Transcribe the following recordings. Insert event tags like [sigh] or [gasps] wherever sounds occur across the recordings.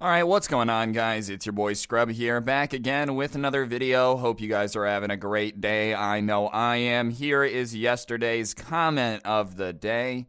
Alright, what's going on, guys? It's your boy Scrub here, back again with another video. Hope you guys are having a great day. I know I am. Here is yesterday's comment of the day.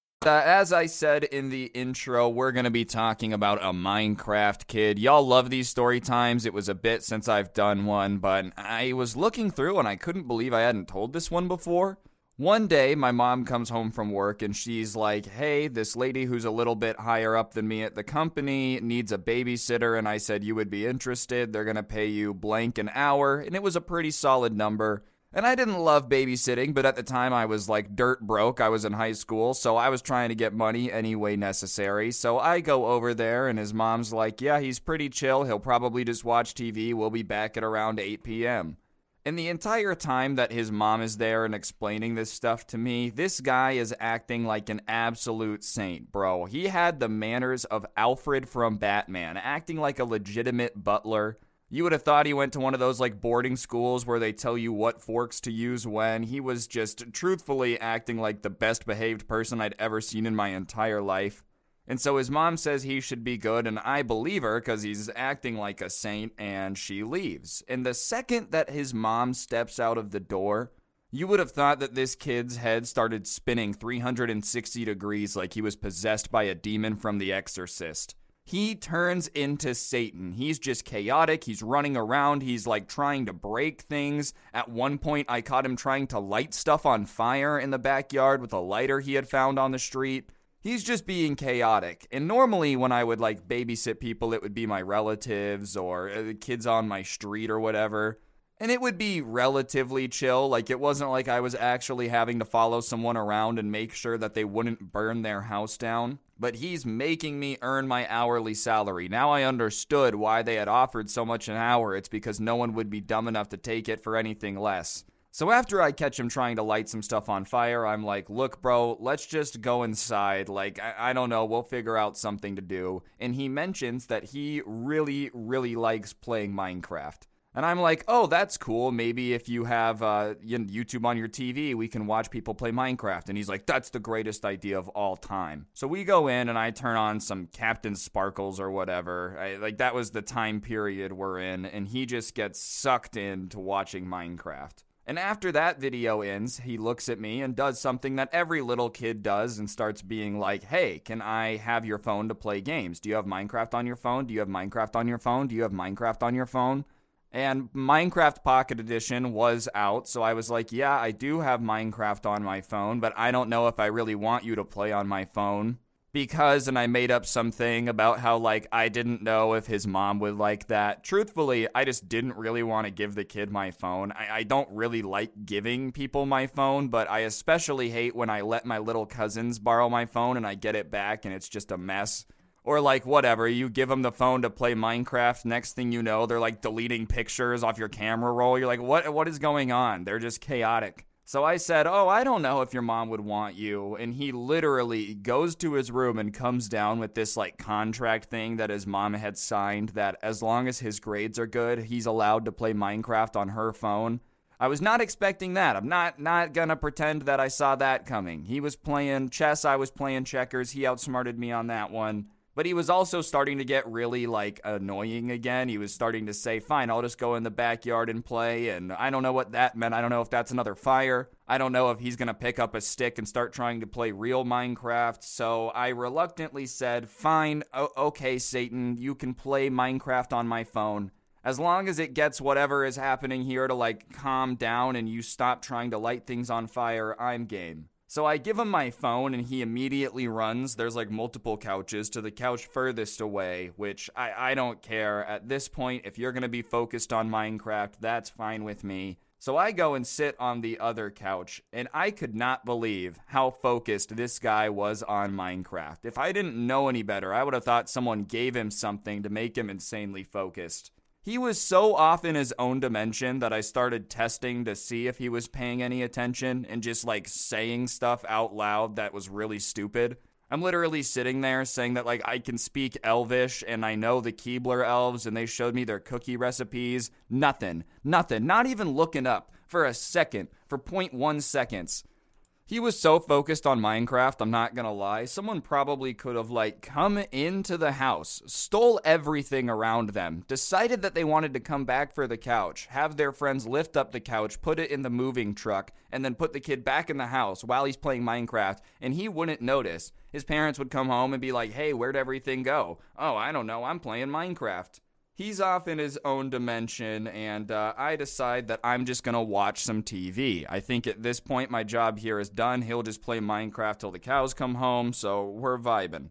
Uh, as I said in the intro, we're going to be talking about a Minecraft kid. Y'all love these story times. It was a bit since I've done one, but I was looking through and I couldn't believe I hadn't told this one before. One day, my mom comes home from work and she's like, Hey, this lady who's a little bit higher up than me at the company needs a babysitter. And I said, You would be interested. They're going to pay you blank an hour. And it was a pretty solid number. And I didn't love babysitting, but at the time I was like dirt broke. I was in high school, so I was trying to get money any way necessary. So I go over there, and his mom's like, Yeah, he's pretty chill. He'll probably just watch TV. We'll be back at around 8 p.m. And the entire time that his mom is there and explaining this stuff to me, this guy is acting like an absolute saint, bro. He had the manners of Alfred from Batman, acting like a legitimate butler. You would have thought he went to one of those like boarding schools where they tell you what forks to use when. He was just truthfully acting like the best behaved person I'd ever seen in my entire life. And so his mom says he should be good, and I believe her because he's acting like a saint, and she leaves. And the second that his mom steps out of the door, you would have thought that this kid's head started spinning 360 degrees like he was possessed by a demon from The Exorcist. He turns into Satan. He's just chaotic. He's running around. He's like trying to break things. At one point, I caught him trying to light stuff on fire in the backyard with a lighter he had found on the street. He's just being chaotic. And normally, when I would like babysit people, it would be my relatives or uh, kids on my street or whatever. And it would be relatively chill. Like, it wasn't like I was actually having to follow someone around and make sure that they wouldn't burn their house down. But he's making me earn my hourly salary. Now I understood why they had offered so much an hour. It's because no one would be dumb enough to take it for anything less. So after I catch him trying to light some stuff on fire, I'm like, look, bro, let's just go inside. Like, I, I, don't know, we'll figure out something to do. And he mentions that he really, really likes playing Minecraft. And I'm like, oh, that's cool. Maybe if you have uh, YouTube on your TV, we can watch people play Minecraft. And he's like, that's the greatest idea of all time. So we go in and I turn on some Captain Sparklez or whatever. I, like, that was the time period we're in. And he just gets sucked into watching Minecraft. And after that video ends, he looks at me and does something that every little kid does and starts being like, hey, can I have your phone to play games? Do you have Minecraft on your phone? Do you have Minecraft on your phone? Do you have Minecraft on your phone? And Minecraft Pocket Edition was out, so I was like, yeah, I do have Minecraft on my phone, but I don't know if I really want you to play on my phone. Because, and I made up something about how, like, I didn't know if his mom would like that. Truthfully, I just didn't really want to give the kid my phone. I, I don't really like giving people my phone, but I especially hate when I let my little cousins borrow my phone and I get it back and it's just a mess. Or like whatever, you give them the phone to play Minecraft. Next thing you know, they're like deleting pictures off your camera roll. You're like, what? What is going on? They're just chaotic. So I said, Oh, I don't know if your mom would want you. And he literally goes to his room and comes down with this like contract thing that his mom had signed that as long as his grades are good, he's allowed to play Minecraft on her phone. I was not expecting that. I'm not not gonna pretend that I saw that coming. He was playing chess, I was playing checkers. He outsmarted me on that one. But he was also starting to get really like annoying again. He was starting to say, "Fine, I'll just go in the backyard and play." And I don't know what that meant. I don't know if that's another fire. I don't know if he's going to pick up a stick and start trying to play real Minecraft. So I reluctantly said, "Fine, o- okay, Satan, you can play Minecraft on my phone." As long as it gets whatever is happening here to like calm down and you stop trying to light things on fire, I'm game. So I give him my phone and he immediately runs. There's like multiple couches to the couch furthest away, which I, I don't care. At this point, if you're going to be focused on Minecraft, that's fine with me. So I go and sit on the other couch, and I could not believe how focused this guy was on Minecraft. If I didn't know any better, I would have thought someone gave him something to make him insanely focused. He was so off in his own dimension that I started testing to see if he was paying any attention and just like saying stuff out loud that was really stupid. I'm literally sitting there saying that like I can speak Elvish and I know the Keebler elves and they showed me their cookie recipes. Nothing. Nothing. Not even looking up for a second, for 0.1 seconds. He was so focused on Minecraft, I'm not gonna lie. Someone probably could have, like, come into the house, stole everything around them, decided that they wanted to come back for the couch, have their friends lift up the couch, put it in the moving truck, and then put the kid back in the house while he's playing Minecraft, and he wouldn't notice. His parents would come home and be like, hey, where'd everything go? Oh, I don't know, I'm playing Minecraft he's off in his own dimension, and uh, I decide that I'm just gonna watch some TV. I think at this point my job here is done. He'll just play Minecraft till the cows come home, so we're vibing.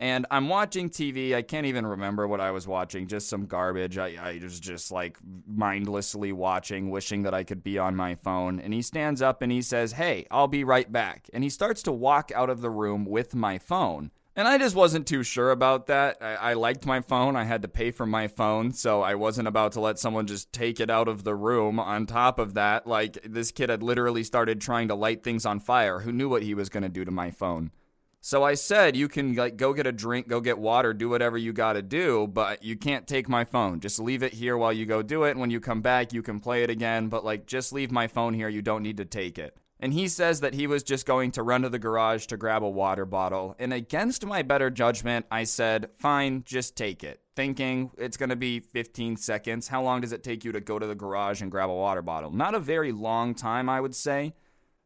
And I'm watching TV. I can't even remember what I was watching, just some garbage. I, I was just like mindlessly watching, wishing that I could be on my phone. And he stands up and he says, Hey, I'll be right back. And he starts to walk out of the room with my phone. And I just wasn't too sure about that. I, I, liked my phone. I had to pay for my phone, so I wasn't about to let someone just take it out of the room. On top of that, like, this kid had literally started trying to light things on fire. Who knew what he was going to do to my phone? So I said, you can, like, go get a drink, go get water, do whatever you got to do, but you can't take my phone. Just leave it here while you go do it. And when you come back, you can play it again, but, like, just leave my phone here. You don't need to take it. And he says that he was just going to run to the garage to grab a water bottle. And against my better judgment, I said, fine, just take it. Thinking it's going to be 15 seconds. How long does it take you to go to the garage and grab a water bottle? Not a very long time, I would say.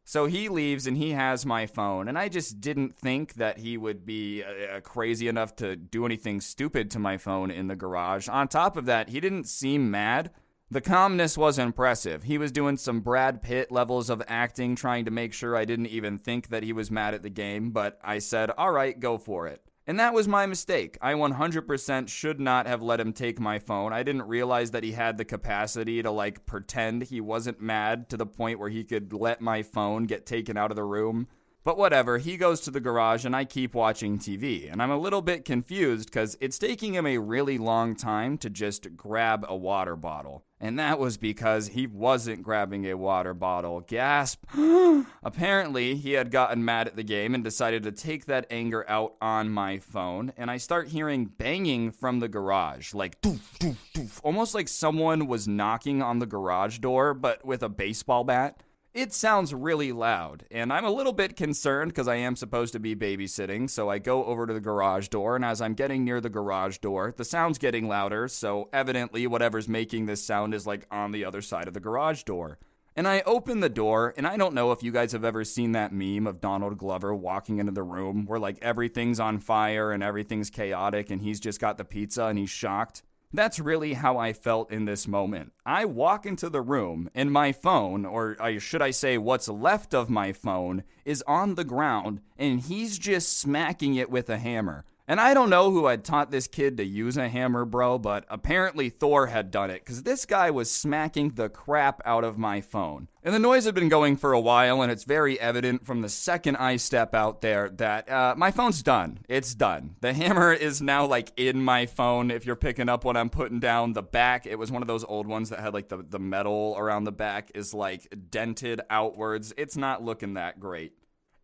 So he leaves and he has my phone. And I just didn't think that he would be uh, crazy enough to do anything stupid to my phone in the garage. On top of that, he didn't seem mad. The calmness was impressive. He was doing some Brad Pitt levels of acting, trying to make sure I didn't even think that he was mad at the game, but I said, all right, go for it. And that was my mistake. I 100% should not have let him take my phone. I didn't realize that he had the capacity to like pretend he wasn't mad to the point where he could let my phone get taken out of the room. But whatever, he goes to the garage and I keep watching TV. And I'm a little bit confused because it's taking him a really long time to just grab a water bottle. And that was because he wasn't grabbing a water bottle. Gasp. [gasps] Apparently, he had gotten mad at the game and decided to take that anger out on my phone. And I start hearing banging from the garage, like doof, doof, doof, almost like someone was knocking on the garage door, but with a baseball bat. It sounds really loud, and I'm a little bit concerned because I am supposed to be babysitting. So I go over to the garage door, and as I'm getting near the garage door, the sound's getting louder. So evidently, whatever's making this sound is like on the other side of the garage door. And I open the door, and I don't know if you guys have ever seen that meme of Donald Glover walking into the room where like everything's on fire and everything's chaotic, and he's just got the pizza and he's shocked. That's really how I felt in this moment. I walk into the room and my phone, or should I say what's left of my phone, is on the ground and he's just smacking it with a hammer. And I don't know who had taught this kid to use a hammer, bro, but apparently Thor had done it because this guy was smacking the crap out of my phone. And the noise had been going for a while, and it's very evident from the second I step out there that uh, my phone's done. It's done. The hammer is now like in my phone. If you're picking up what I'm putting down, the back, it was one of those old ones that had like the, the metal around the back is like dented outwards. It's not looking that great.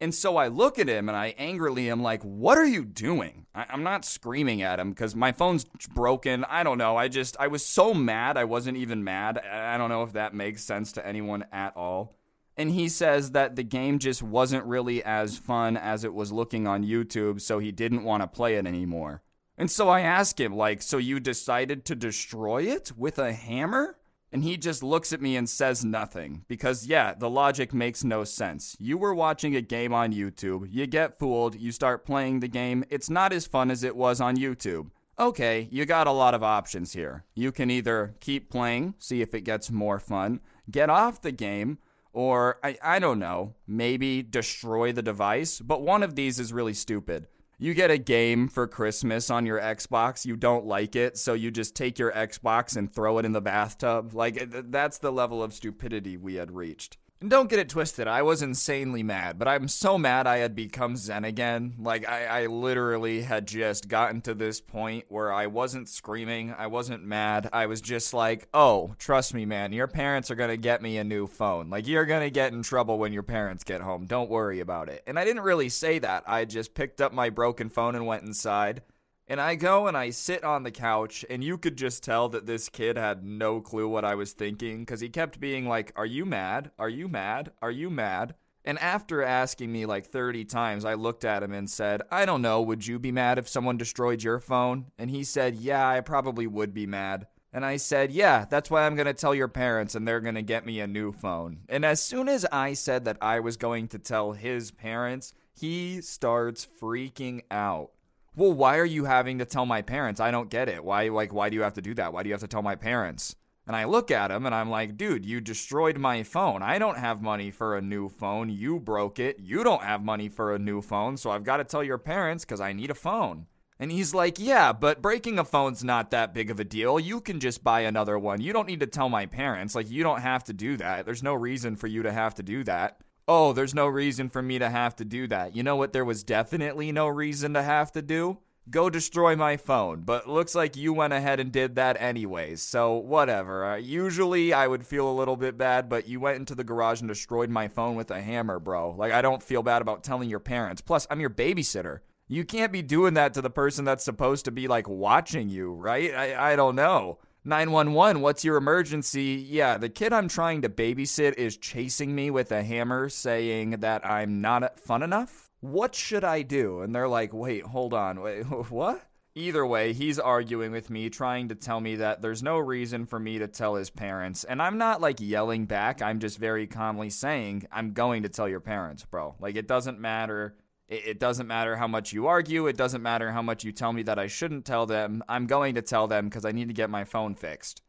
And so I look at him and I angrily am like, What are you doing? I- am not screaming at him because my phone's broken. I don't know. I just, I was so mad. I wasn't even mad. I don't know if that makes sense to anyone at all. And he says that the game just wasn't really as fun as it was looking on YouTube, so he didn't want to play it anymore. And so I ask him, like, so you decided to destroy it with a hammer? And he just looks at me and says nothing. Because, yeah, the logic makes no sense. You were watching a game on YouTube, you get fooled, you start playing the game, it's not as fun as it was on YouTube. Okay, you got a lot of options here. You can either keep playing, see if it gets more fun, get off the game, or I, I don't know, maybe destroy the device. But one of these is really stupid. You get a game for Christmas on your Xbox, you don't like it, so you just take your Xbox and throw it in the bathtub. Like, that's the level of stupidity we had reached. And don't get it twisted, I was insanely mad, but I'm so mad I had become Zen again. Like, I, I literally had just gotten to this point where I wasn't screaming, I wasn't mad, I was just like, oh, trust me, man, your parents are gonna get me a new phone. Like, you're gonna get in trouble when your parents get home, don't worry about it. And I didn't really say that, I just picked up my broken phone and went inside. And I go and I sit on the couch, and you could just tell that this kid had no clue what I was thinking because he kept being like, Are you mad? Are you mad? Are you mad? And after asking me like 30 times, I looked at him and said, I don't know, would you be mad if someone destroyed your phone? And he said, Yeah, I probably would be mad. And I said, Yeah, that's why I'm going to tell your parents and they're going to get me a new phone. And as soon as I said that I was going to tell his parents, he starts freaking out well, why are you having to tell my parents? I don't get it. Why, like, why do you have to do that? Why do you have to tell my parents? And I look at him and I'm like, dude, you destroyed my phone. I don't have money for a new phone. You broke it. You don't have money for a new phone. So I've got to tell your parents because I need a phone. And he's like, yeah, but breaking a phone's not that big of a deal. You can just buy another one. You don't need to tell my parents. Like, you don't have to do that. There's no reason for you to have to do that oh, there's no reason for me to have to do that. You know what? There was definitely no reason to have to do? Go destroy my phone. But looks like you went ahead and did that anyways. So, whatever. Uh, usually I would feel a little bit bad, but you went into the garage and destroyed my phone with a hammer, bro. Like, I don't feel bad about telling your parents. Plus, I'm your babysitter. You can't be doing that to the person that's supposed to be, like, watching you, right? I, I don't know. 911, what's your emergency? Yeah, the kid I'm trying to babysit is chasing me with a hammer saying that I'm not fun enough. What should I do? And they're like, wait, hold on, wait, [laughs] what? Either way, he's arguing with me, trying to tell me that there's no reason for me to tell his parents. And I'm not like yelling back, I'm just very calmly saying, I'm going to tell your parents, bro. Like, it doesn't matter it doesn't matter how much you argue. It doesn't matter how much you tell me that I shouldn't tell them. I'm going to tell them because I need to get my phone fixed.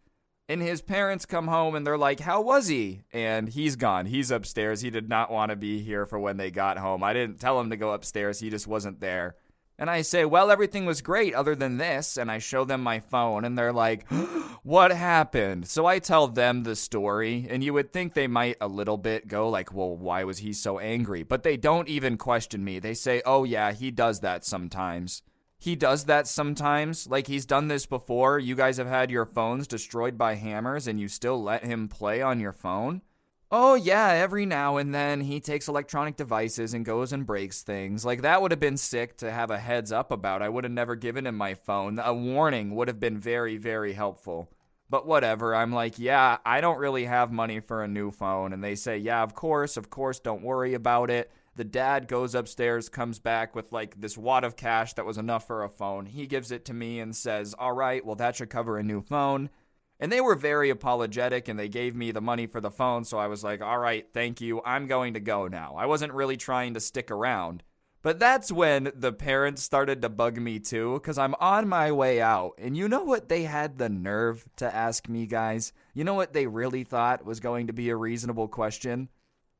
And his parents come home and they're like, How was he? And he's gone. He's upstairs. He did not want to be here for when they got home. I didn't tell him to go upstairs. He just wasn't there. And I say, Well, everything was great other than this. And I show them my phone, and they're like, [gasps] What happened? So I tell them the story, and you would think they might a little bit go, like, Well, why was he so angry? But they don't even question me. They say, Oh, yeah, he does that sometimes. He does that sometimes. Like, he's done this before. You guys have had your phones destroyed by hammers, and you still let him play on your phone? Oh, yeah, every now and then he takes electronic devices and goes and breaks things. Like, that would have been sick to have a heads up about. I would have never given him my phone. A warning would have been very, very helpful. But whatever. I'm like, yeah, I don't really have money for a new phone. And they say, yeah, of course, of course, don't worry about it. The dad goes upstairs, comes back with like this wad of cash that was enough for a phone. He gives it to me and says, all right, well, that should cover a new phone. And they were very apologetic and they gave me the money for the phone. So I was like, all right, thank you. I'm going to go now. I wasn't really trying to stick around. But that's when the parents started to bug me too, because I'm on my way out. And you know what they had the nerve to ask me, guys? You know what they really thought was going to be a reasonable question?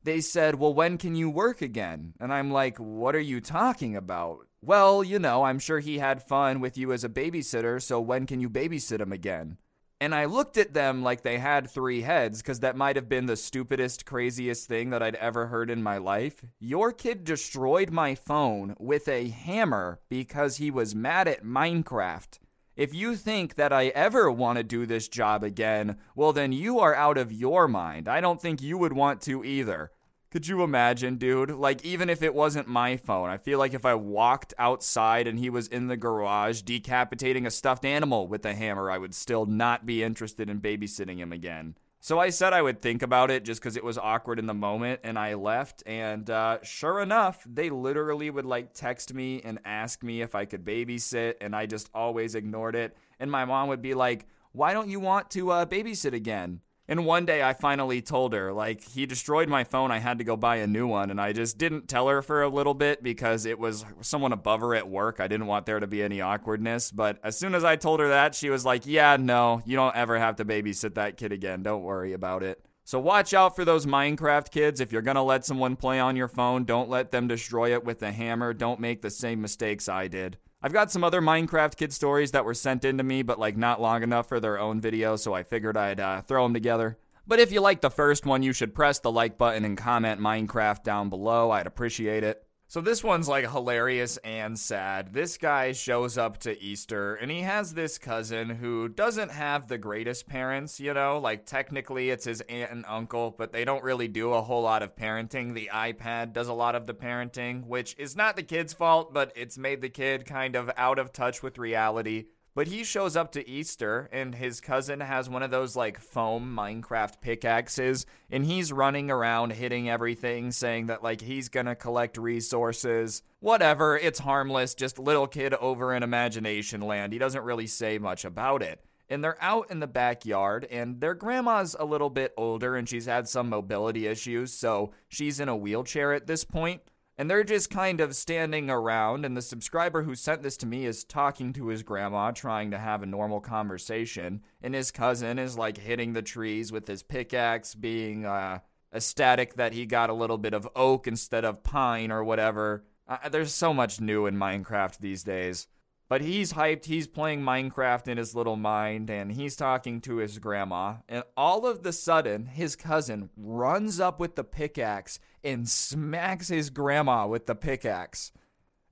They said, Well, when can you work again? And I'm like, What are you talking about? Well, you know, I'm sure he had fun with you as a babysitter, so when can you babysit him again? And I looked at them like they had three heads because that might have been the stupidest, craziest thing that I'd ever heard in my life. Your kid destroyed my phone with a hammer because he was mad at Minecraft. If you think that I ever want to do this job again, well, then you are out of your mind. I don't think you would want to either. Could you imagine, dude? Like, even if it wasn't my phone, I feel like if I walked outside and he was in the garage decapitating a stuffed animal with a hammer, I would still not be interested in babysitting him again. So I said I would think about it just because it was awkward in the moment, and I left. And uh, sure enough, they literally would like text me and ask me if I could babysit, and I just always ignored it. And my mom would be like, Why don't you want to uh, babysit again? And one day I finally told her, like, he destroyed my phone. I had to go buy a new one. And I just didn't tell her for a little bit because it was someone above her at work. I didn't want there to be any awkwardness. But as soon as I told her that, she was like, yeah, no, you don't ever have to babysit that kid again. Don't worry about it. So watch out for those Minecraft kids. If you're going to let someone play on your phone, don't let them destroy it with a hammer. Don't make the same mistakes I did. I've got some other Minecraft kid stories that were sent in to me, but like not long enough for their own video, so I figured I'd uh, throw them together. But if you like the first one, you should press the like button and comment Minecraft down below. I'd appreciate it. So this one's like hilarious and sad. This guy shows up to Easter and he has this cousin who doesn't have the greatest parents, you know, like technically it's his aunt and uncle, but they don't really do a whole lot of parenting. The iPad does a lot of the parenting, which is not the kid's fault, but it's made the kid kind of out of touch with reality. But he shows up to Easter, and his cousin has one of those like foam Minecraft pickaxes, and he's running around hitting everything, saying that like he's gonna collect resources. Whatever, it's harmless, just little kid over in imagination land. He doesn't really say much about it. And they're out in the backyard, and their grandma's a little bit older, and she's had some mobility issues, so she's in a wheelchair at this point. And they're just kind of standing around, and the subscriber who sent this to me is talking to his grandma, trying to have a normal conversation. And his cousin is like hitting the trees with his pickaxe, being uh, ecstatic that he got a little bit of oak instead of pine or whatever. Uh, there's so much new in Minecraft these days. But he's hyped, he's playing Minecraft in his little mind, and he's talking to his grandma. And all of the sudden, his cousin runs up with the pickaxe and smacks his grandma with the pickaxe.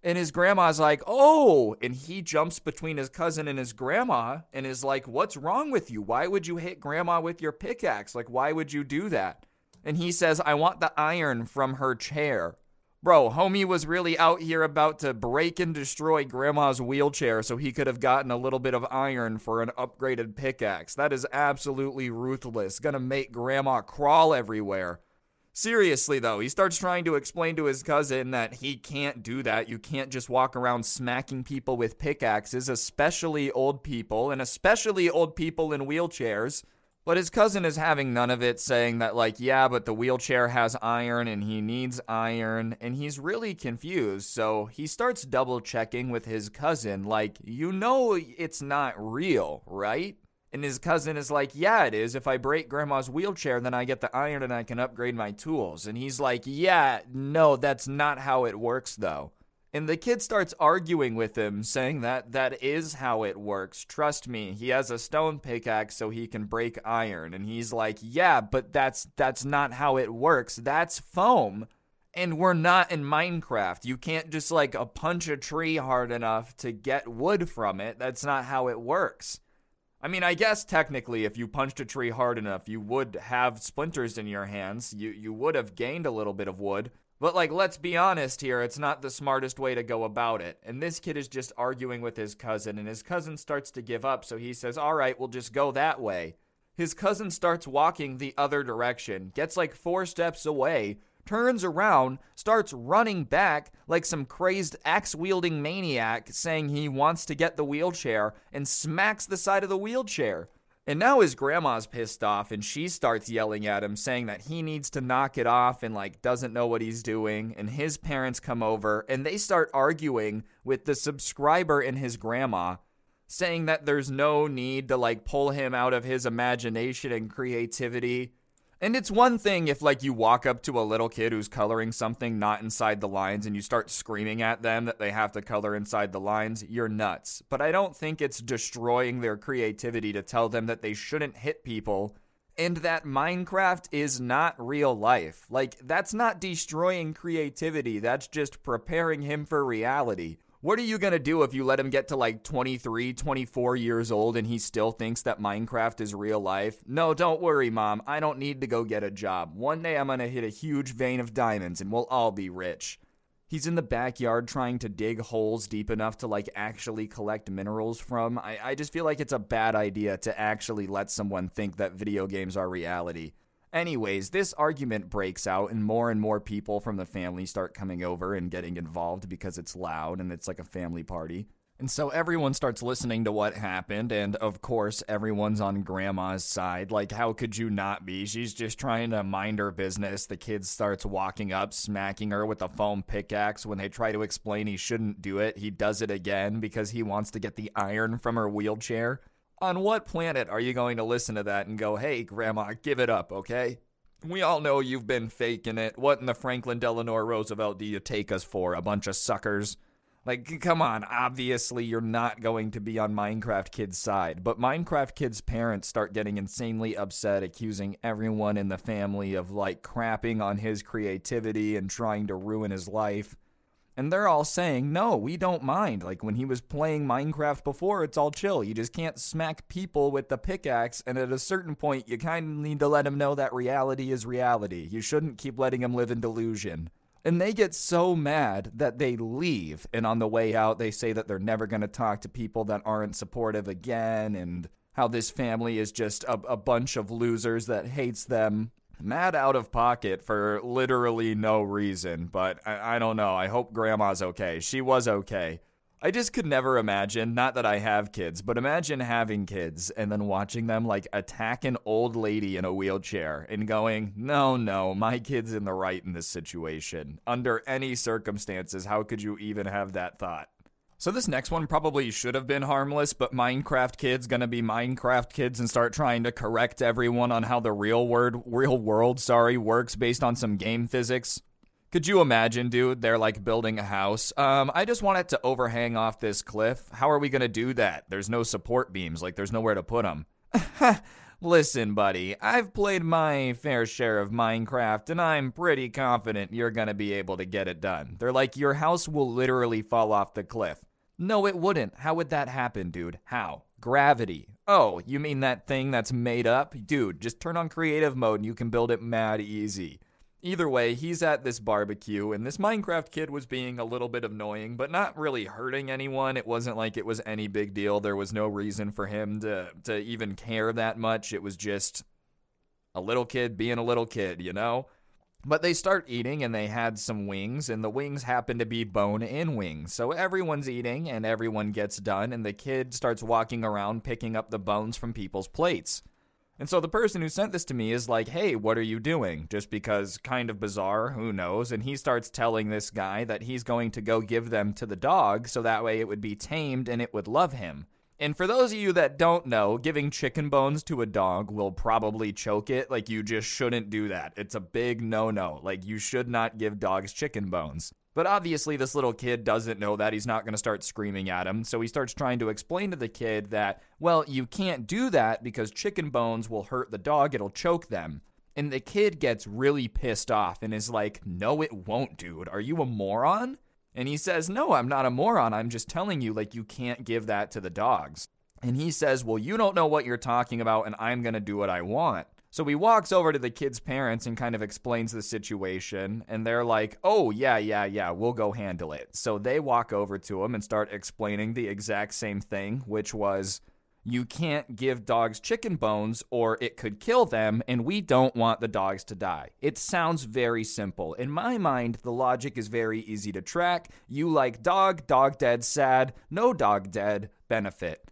And his grandma's like, oh, and he jumps between his cousin and his grandma and is like, what's wrong with you? Why would you hit grandma with your pickaxe? Like, why would you do that? And he says, I want the iron from her chair. Bro, homie was really out here about to break and destroy grandma's wheelchair so he could have gotten a little bit of iron for an upgraded pickaxe. That is absolutely ruthless. Gonna make grandma crawl everywhere. Seriously, though, he starts trying to explain to his cousin that he can't do that. You can't just walk around smacking people with pickaxes, especially old people, and especially old people in wheelchairs. But his cousin is having none of it, saying that, like, yeah, but the wheelchair has iron and he needs iron, and he's really confused. So he starts double checking with his cousin, like, you know, it's not real, right? And his cousin is like, yeah, it is. If I break grandma's wheelchair, then I get the iron and I can upgrade my tools. And he's like, yeah, no, that's not how it works, though. And the kid starts arguing with him, saying that that is how it works. Trust me, he has a stone pickaxe so he can break iron. And he's like, "Yeah, but that's that's not how it works. That's foam." And we're not in Minecraft. You can't just like a punch a tree hard enough to get wood from it. That's not how it works. I mean, I guess technically if you punched a tree hard enough, you would have splinters in your hands. You you would have gained a little bit of wood. But, like, let's be honest here, it's not the smartest way to go about it. And this kid is just arguing with his cousin, and his cousin starts to give up, so he says, All right, we'll just go that way. His cousin starts walking the other direction, gets like four steps away, turns around, starts running back like some crazed axe wielding maniac, saying he wants to get the wheelchair, and smacks the side of the wheelchair. And now his grandma's pissed off and she starts yelling at him, saying that he needs to knock it off and like doesn't know what he's doing. And his parents come over and they start arguing with the subscriber and his grandma, saying that there's no need to like pull him out of his imagination and creativity. And it's one thing if like you walk up to a little kid who's coloring something not inside the lines and you start screaming at them that they have to color inside the lines, you're nuts. But I don't think it's destroying their creativity to tell them that they shouldn't hit people and that Minecraft is not real life. Like that's not destroying creativity, that's just preparing him for reality. What are you going to do if you let him get to like 23, 24 years old and he still thinks that Minecraft is real life? No, don't worry, mom. I don't need to go get a job. One day I'm going to hit a huge vein of diamonds and we'll all be rich. He's in the backyard trying to dig holes deep enough to like actually collect minerals from. I, I just feel like it's a bad idea to actually let someone think that video games are reality. Anyways, this argument breaks out, and more and more people from the family start coming over and getting involved because it's loud and it's like a family party. And so everyone starts listening to what happened, and of course, everyone's on grandma's side. Like, how could you not be? She's just trying to mind her business. The kid starts walking up, smacking her with a foam pickaxe. When they try to explain he shouldn't do it, he does it again because he wants to get the iron from her wheelchair. On what planet are you going to listen to that and go, hey, Grandma, give it up, okay? We all know you've been faking it. What in the Franklin Delano Roosevelt do you take us for? A bunch of suckers? Like, come on, obviously you're not going to be on Minecraft Kid's side. But Minecraft Kid's parents start getting insanely upset, accusing everyone in the family of, like, crapping on his creativity and trying to ruin his life. And they're all saying, no, we don't mind. Like, when he was playing Minecraft before, it's all chill. You just can't smack people with the pickaxe. And at a certain point, you kind of need to let him know that reality is reality. You shouldn't keep letting him live in delusion. And they get so mad that they leave. And on the way out, they say that they're never going to talk to people that aren't supportive again and how this family is just a, a, bunch of losers that hates them. Mad out of pocket for literally no reason. But I, I don't know. I hope grandma's okay. She was okay. I just could never imagine, not that I have kids, but imagine having kids and then watching them like attack an old lady in a wheelchair and going, no, no, my kid's in the right in this situation. Under any circumstances, how could you even have that thought? So this next one probably should have been harmless, but Minecraft kids gonna be Minecraft kids and start trying to correct everyone on how the real word real world, sorry, works based on some game physics. Could you imagine, dude? They're like building a house. Um, I just want it to overhang off this cliff. How are we gonna do that? There's no support beams. Like, there's nowhere to put them. [laughs] Listen, buddy, I've played my fair share of Minecraft, and I'm pretty confident you're gonna be able to get it done. They're like, your house will literally fall off the cliff. No, it wouldn't. How would that happen, dude? How? Gravity. Oh, you mean that thing that's made up? Dude, just turn on creative mode and you can build it mad easy. Either way, he's at this barbecue, and this Minecraft kid was being a little bit annoying, but not really hurting anyone. It wasn't like it was any big deal. There was no reason for him to, to even care that much. It was just a little kid being a little kid, you know? But they start eating, and they had some wings, and the wings happen to be bone in wings. So everyone's eating, and everyone gets done, and the kid starts walking around picking up the bones from people's plates. And so the person who sent this to me is like, hey, what are you doing? Just because kind of bizarre, who knows? And he starts telling this guy that he's going to go give them to the dog so that way it would be tamed and it would love him. And for those of you that don't know, giving chicken bones to a dog will probably choke it. Like, you just shouldn't do that. It's a big no no. Like, you should not give dogs chicken bones. But obviously, this little kid doesn't know that. He's not going to start screaming at him. So he starts trying to explain to the kid that, well, you can't do that because chicken bones will hurt the dog, it'll choke them. And the kid gets really pissed off and is like, no, it won't, dude. Are you a moron? And he says, no, I'm not a moron. I'm just telling you, like, you can't give that to the dogs. And he says, well, you don't know what you're talking about, and I'm going to do what I want. So he walks over to the kid's parents and kind of explains the situation. And they're like, oh, yeah, yeah, yeah, we'll go handle it. So they walk over to him and start explaining the exact same thing, which was, you can't give dogs chicken bones or it could kill them, and we don't want the dogs to die. It sounds very simple. In my mind, the logic is very easy to track. You like dog, dog dead, sad, no dog dead, benefit.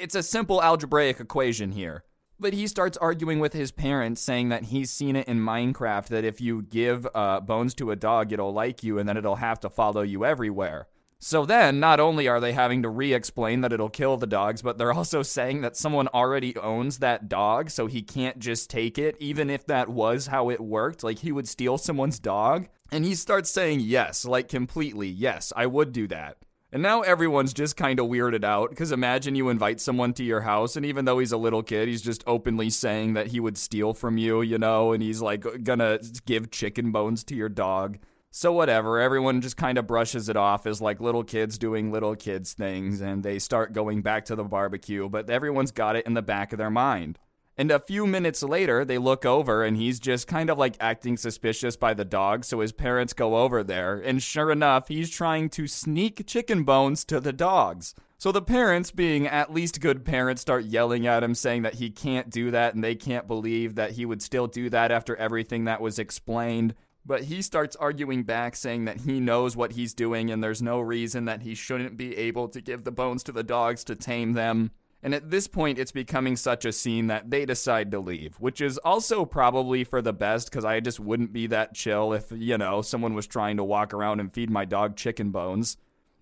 It's a simple algebraic equation here. But he starts arguing with his parents, saying that he's seen it in Minecraft that if you give uh, bones to a dog, it'll like you and then it'll have to follow you everywhere. So then, not only are they having to re explain that it'll kill the dogs, but they're also saying that someone already owns that dog, so he can't just take it, even if that was how it worked. Like, he would steal someone's dog. And he starts saying yes, like completely, yes, I would do that. And now everyone's just kind of weirded out because imagine you invite someone to your house, and even though he's a little kid, he's just openly saying that he would steal from you, you know, and he's like gonna give chicken bones to your dog. So, whatever, everyone just kind of brushes it off as like little kids doing little kids things, and they start going back to the barbecue, but everyone's got it in the back of their mind. And a few minutes later, they look over and he's just kind of like acting suspicious by the dog. So his parents go over there. And sure enough, he's trying to sneak chicken bones to the dogs. So the parents, being at least good parents, start yelling at him, saying that he can't do that and they can't believe that he would still do that after everything that was explained. But he starts arguing back, saying that he knows what he's doing and there's no reason that he shouldn't be able to give the bones to the dogs to tame them. And at this point, it's becoming such a scene that they decide to leave, which is also probably for the best because I just wouldn't be that chill if, you know, someone was trying to walk around and feed my dog chicken bones.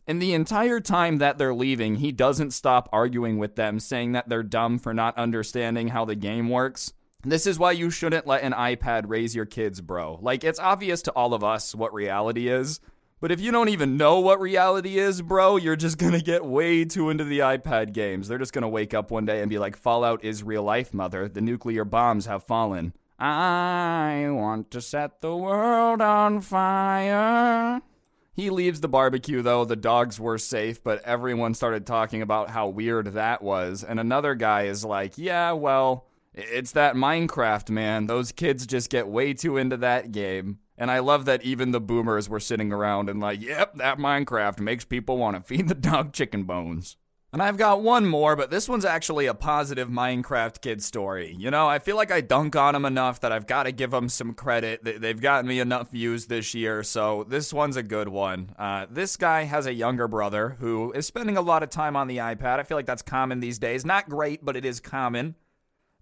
And the entire time that they're leaving, he doesn't stop arguing with them, saying that they're dumb for not understanding how the game works. This is why you shouldn't let an iPad raise your kids, bro. Like, it's obvious to all of us what reality is. But if you don't even know what reality is, bro, you're just [laughs] gonna get way too into the iPad games. They're just gonna wake up one day and be like, Fallout is real life, mother. The nuclear bombs have fallen. I want to set the world on fire. He leaves the barbecue though. The dogs were safe, but everyone started talking about how weird that was. And another guy is like, yeah, well, it's that Minecraft, man. Those kids just get way too into that game. And I love that even the boomers were sitting around and like, yep, that Minecraft makes people want to feed the dog chicken bones. And I've got one more, but this one's actually a positive Minecraft kid story. You know, I feel like I dunk on them enough that I've got to give them some credit. They've gotten me enough views this year, so this one's a good one. Uh, this guy has a younger brother who is spending a lot of time on the iPad. I feel like that's common these days. Not great, but it is common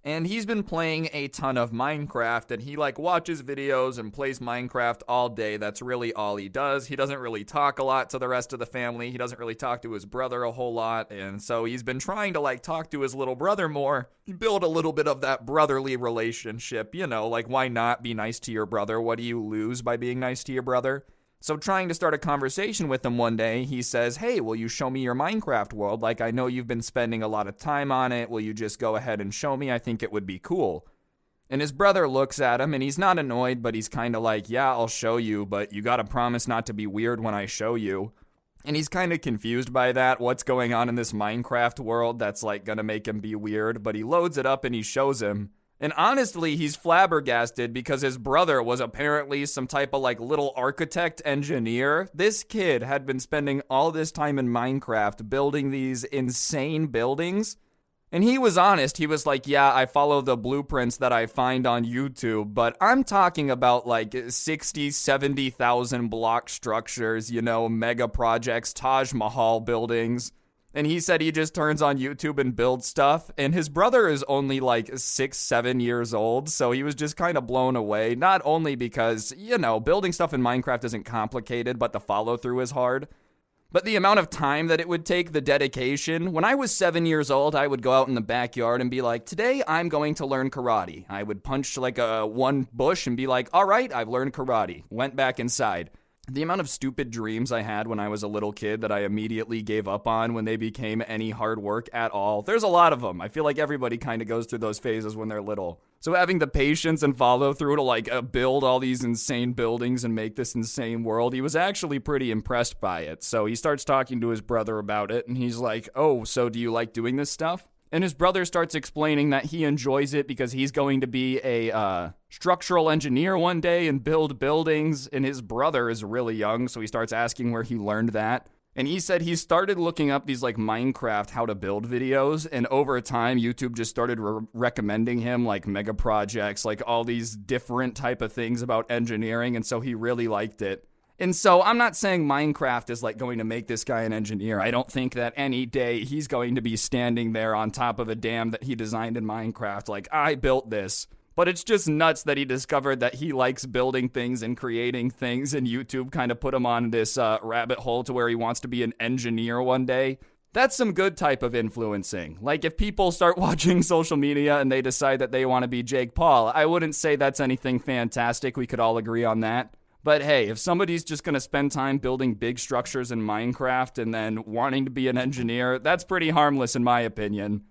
and he's been playing a ton of Minecraft and he like watches videos and plays Minecraft all day. That's really all he does. He doesn't really talk a lot to the rest of the family. He doesn't really talk to his brother a whole lot. And so he's been trying to like talk to his little brother more, build a little bit of that brotherly relationship, you know, like why not be nice to your brother? What do you lose by being nice to your brother? So, trying to start a conversation with him one day, he says, Hey, will you show me your Minecraft world? Like, I know you've been spending a lot of time on it. Will you just go ahead and show me? I think it would be cool. And his brother looks at him and he's not annoyed, but he's kind of like, Yeah, I'll show you, but you gotta promise not to be weird when I show you. And he's kind of confused by that. What's going on in this Minecraft world that's like gonna make him be weird? But he loads it up and he shows him. And honestly, he's flabbergasted because his brother was apparently some type of like little architect engineer. This kid had been spending all this time in Minecraft building these insane buildings. And he was honest. He was like, Yeah, I follow the blueprints that I find on YouTube, but I'm talking about like 60, 70,000 block structures, you know, mega projects, Taj Mahal buildings and he said he just turns on YouTube and builds stuff. And his brother is only like six, seven years old. So he was just kind of blown away. Not only because, you know, building stuff in Minecraft isn't complicated, but the follow through is hard. But the amount of time that it would take, the dedication. When I was seven years old, I would go out in the backyard and be like, Today I'm going to learn karate. I would punch like a one bush and be like, All right, I've learned karate. Went back inside the amount of stupid dreams I had when I was a little kid that I immediately gave up on when they became any hard work at all. There's a lot of them. I feel like everybody kind of goes through those phases when they're little. So having the patience and follow through to like uh, build all these insane buildings and make this insane world, he was actually pretty impressed by it. So he starts talking to his brother about it and he's like, "Oh, so do you like doing this stuff?" And his brother starts explaining that he enjoys it because he's going to be a uh, structural engineer one day and build buildings. And his brother is really young, so he starts asking where he learned that. And he said he started looking up these like Minecraft how to build videos, and over time, YouTube just started re- recommending him like mega projects, like all these different type of things about engineering, and so he really liked it. And so I'm not saying Minecraft is like going to make this guy an engineer. I don't think that any day he's going to be standing there on top of a dam that he designed in Minecraft like I built this. But it's just nuts that he discovered that he likes building things and creating things, and YouTube kind of put him on this uh, rabbit hole to where he wants to be an engineer one day. That's some good type of influencing. Like if people start [laughs] watching social media and they decide that they want to be Jake Paul, I wouldn't say that's anything fantastic. We could all agree on that. But hey, if somebody's just going to spend time building big structures in Minecraft and then wanting to be an engineer, that's pretty harmless in my opinion.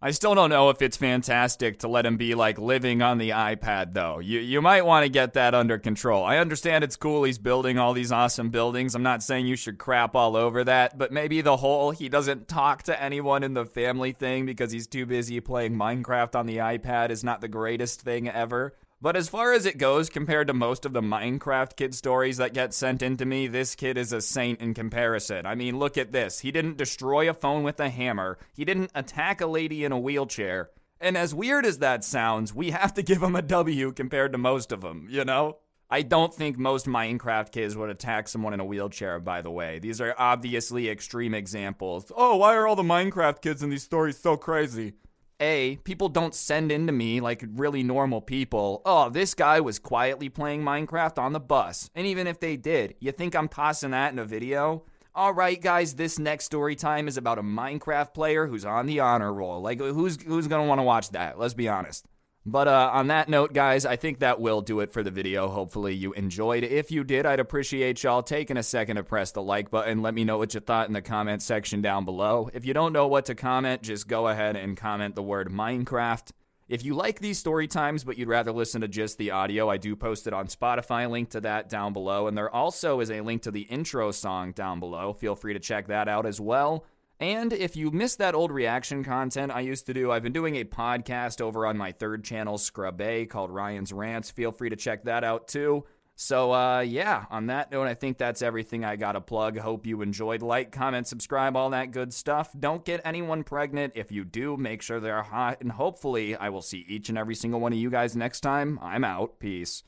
I still don't know if it's fantastic to let him be like living on the iPad though. You you might want to get that under control. I understand it's cool he's building all these awesome buildings. I'm not saying you should crap all over that, but maybe the whole he doesn't talk to anyone in the family thing because he's too busy playing Minecraft on the iPad is not the greatest thing ever. But as far as it goes, compared to most of the Minecraft kid stories that get sent into me, this kid is a saint in comparison. I mean, look at this. He didn't destroy a phone with a hammer, he didn't attack a lady in a wheelchair. And as weird as that sounds, we have to give him a W compared to most of them, you know? I don't think most Minecraft kids would attack someone in a wheelchair, by the way. These are obviously extreme examples. Oh, why are all the Minecraft kids in these stories so crazy? A, people don't send in to me like really normal people, oh, this guy was quietly playing Minecraft on the bus. And even if they did, you think I'm tossing that in a video? All right, guys, this next story time is about a Minecraft player who's on the honor roll. Like, who's who's gonna want to watch that? Let's be honest. But uh, on that note, guys, I think that will do it for the video. Hopefully, you enjoyed. If you did, I'd appreciate y'all taking a second to press the like button. Let me know what you thought in the comment section down below. If you don't know what to comment, just go ahead and comment the word Minecraft. If you like these story times, but you'd rather listen to just the audio, I do post it on Spotify. Link to that down below. And there also is a link to the intro song down below. Feel free to check that out as well. And if you missed that old reaction content I used to do, I've been doing a podcast over on my third channel, Scrub A, called Ryan's Rants. Feel free to check that out too. So, uh, yeah, on that note, I think that's everything I got to plug. Hope you enjoyed. Like, comment, subscribe, all that good stuff. Don't get anyone pregnant. If you do, make sure they're hot. And hopefully, I will see each and every single one of you guys next time. I'm out. Peace.